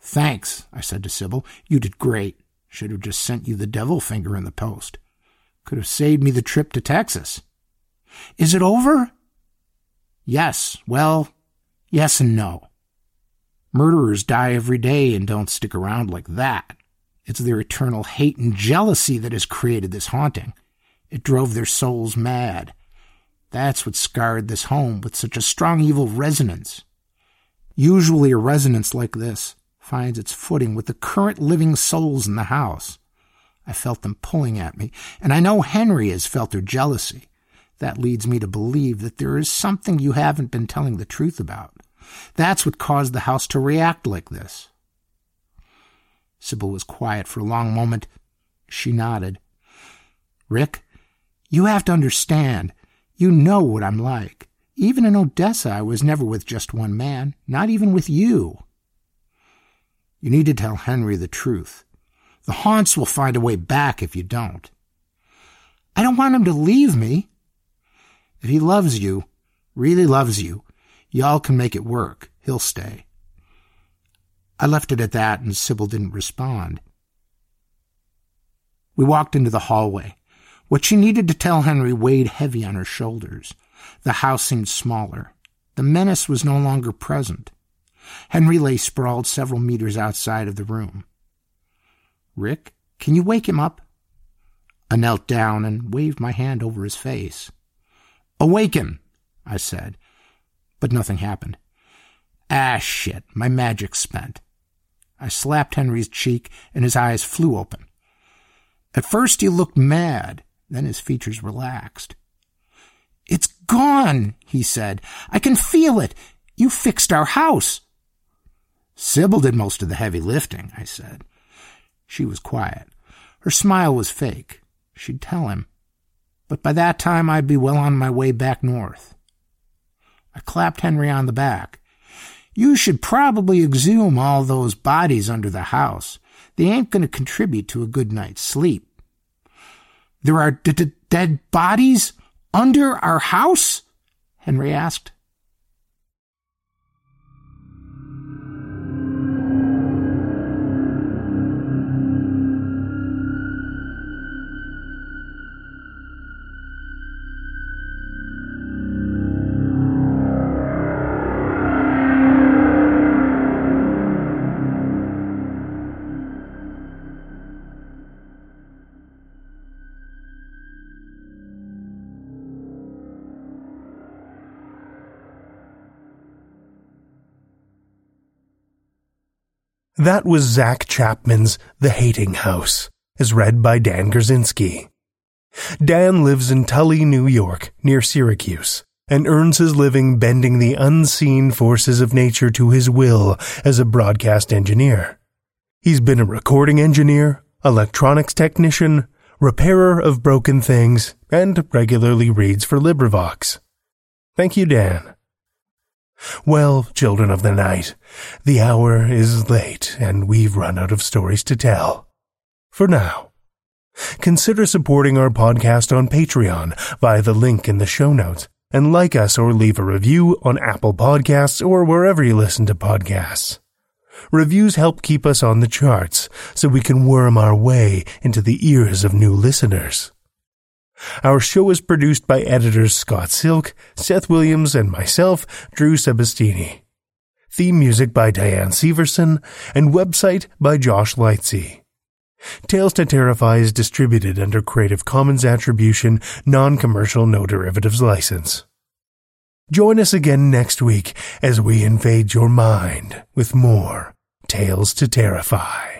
Thanks, I said to Sybil. You did great. Should have just sent you the devil finger in the post. Could have saved me the trip to Texas. Is it over? Yes. Well, yes and no. Murderers die every day and don't stick around like that. It's their eternal hate and jealousy that has created this haunting. It drove their souls mad. That's what scarred this home with such a strong evil resonance. Usually, a resonance like this finds its footing with the current living souls in the house. I felt them pulling at me, and I know Henry has felt their jealousy. That leads me to believe that there is something you haven't been telling the truth about. That's what caused the house to react like this. Sybil was quiet for a long moment. She nodded. Rick, you have to understand. You know what I'm like. Even in Odessa, I was never with just one man, not even with you. You need to tell Henry the truth. The haunts will find a way back if you don't. I don't want him to leave me. If he loves you, really loves you, Y'all can make it work. He'll stay. I left it at that, and Sybil didn't respond. We walked into the hallway. What she needed to tell Henry weighed heavy on her shoulders. The house seemed smaller. The menace was no longer present. Henry lay sprawled several meters outside of the room. Rick, can you wake him up? I knelt down and waved my hand over his face. Awaken, I said, but nothing happened. Ah, shit, my magic's spent. I slapped Henry's cheek, and his eyes flew open. At first he looked mad, then his features relaxed. It's gone, he said. I can feel it. You fixed our house. Sybil did most of the heavy lifting, I said. She was quiet. Her smile was fake. She'd tell him. But by that time I'd be well on my way back north. I clapped Henry on the back. You should probably exhume all those bodies under the house. They ain't going to contribute to a good night's sleep. There are d- d- dead bodies under our house? Henry asked. That was Zach Chapman's The Hating House, as read by Dan Gurzynski. Dan lives in Tully, New York, near Syracuse, and earns his living bending the unseen forces of nature to his will as a broadcast engineer. He's been a recording engineer, electronics technician, repairer of broken things, and regularly reads for LibriVox. Thank you, Dan. Well, children of the night, the hour is late and we've run out of stories to tell. For now. Consider supporting our podcast on Patreon via the link in the show notes and like us or leave a review on Apple Podcasts or wherever you listen to podcasts. Reviews help keep us on the charts so we can worm our way into the ears of new listeners. Our show is produced by editors Scott Silk, Seth Williams, and myself, Drew Sebesteny. Theme music by Diane Severson, and website by Josh Lightsey. Tales to Terrify is distributed under Creative Commons Attribution, Non-Commercial No Derivatives License. Join us again next week as we invade your mind with more Tales to Terrify.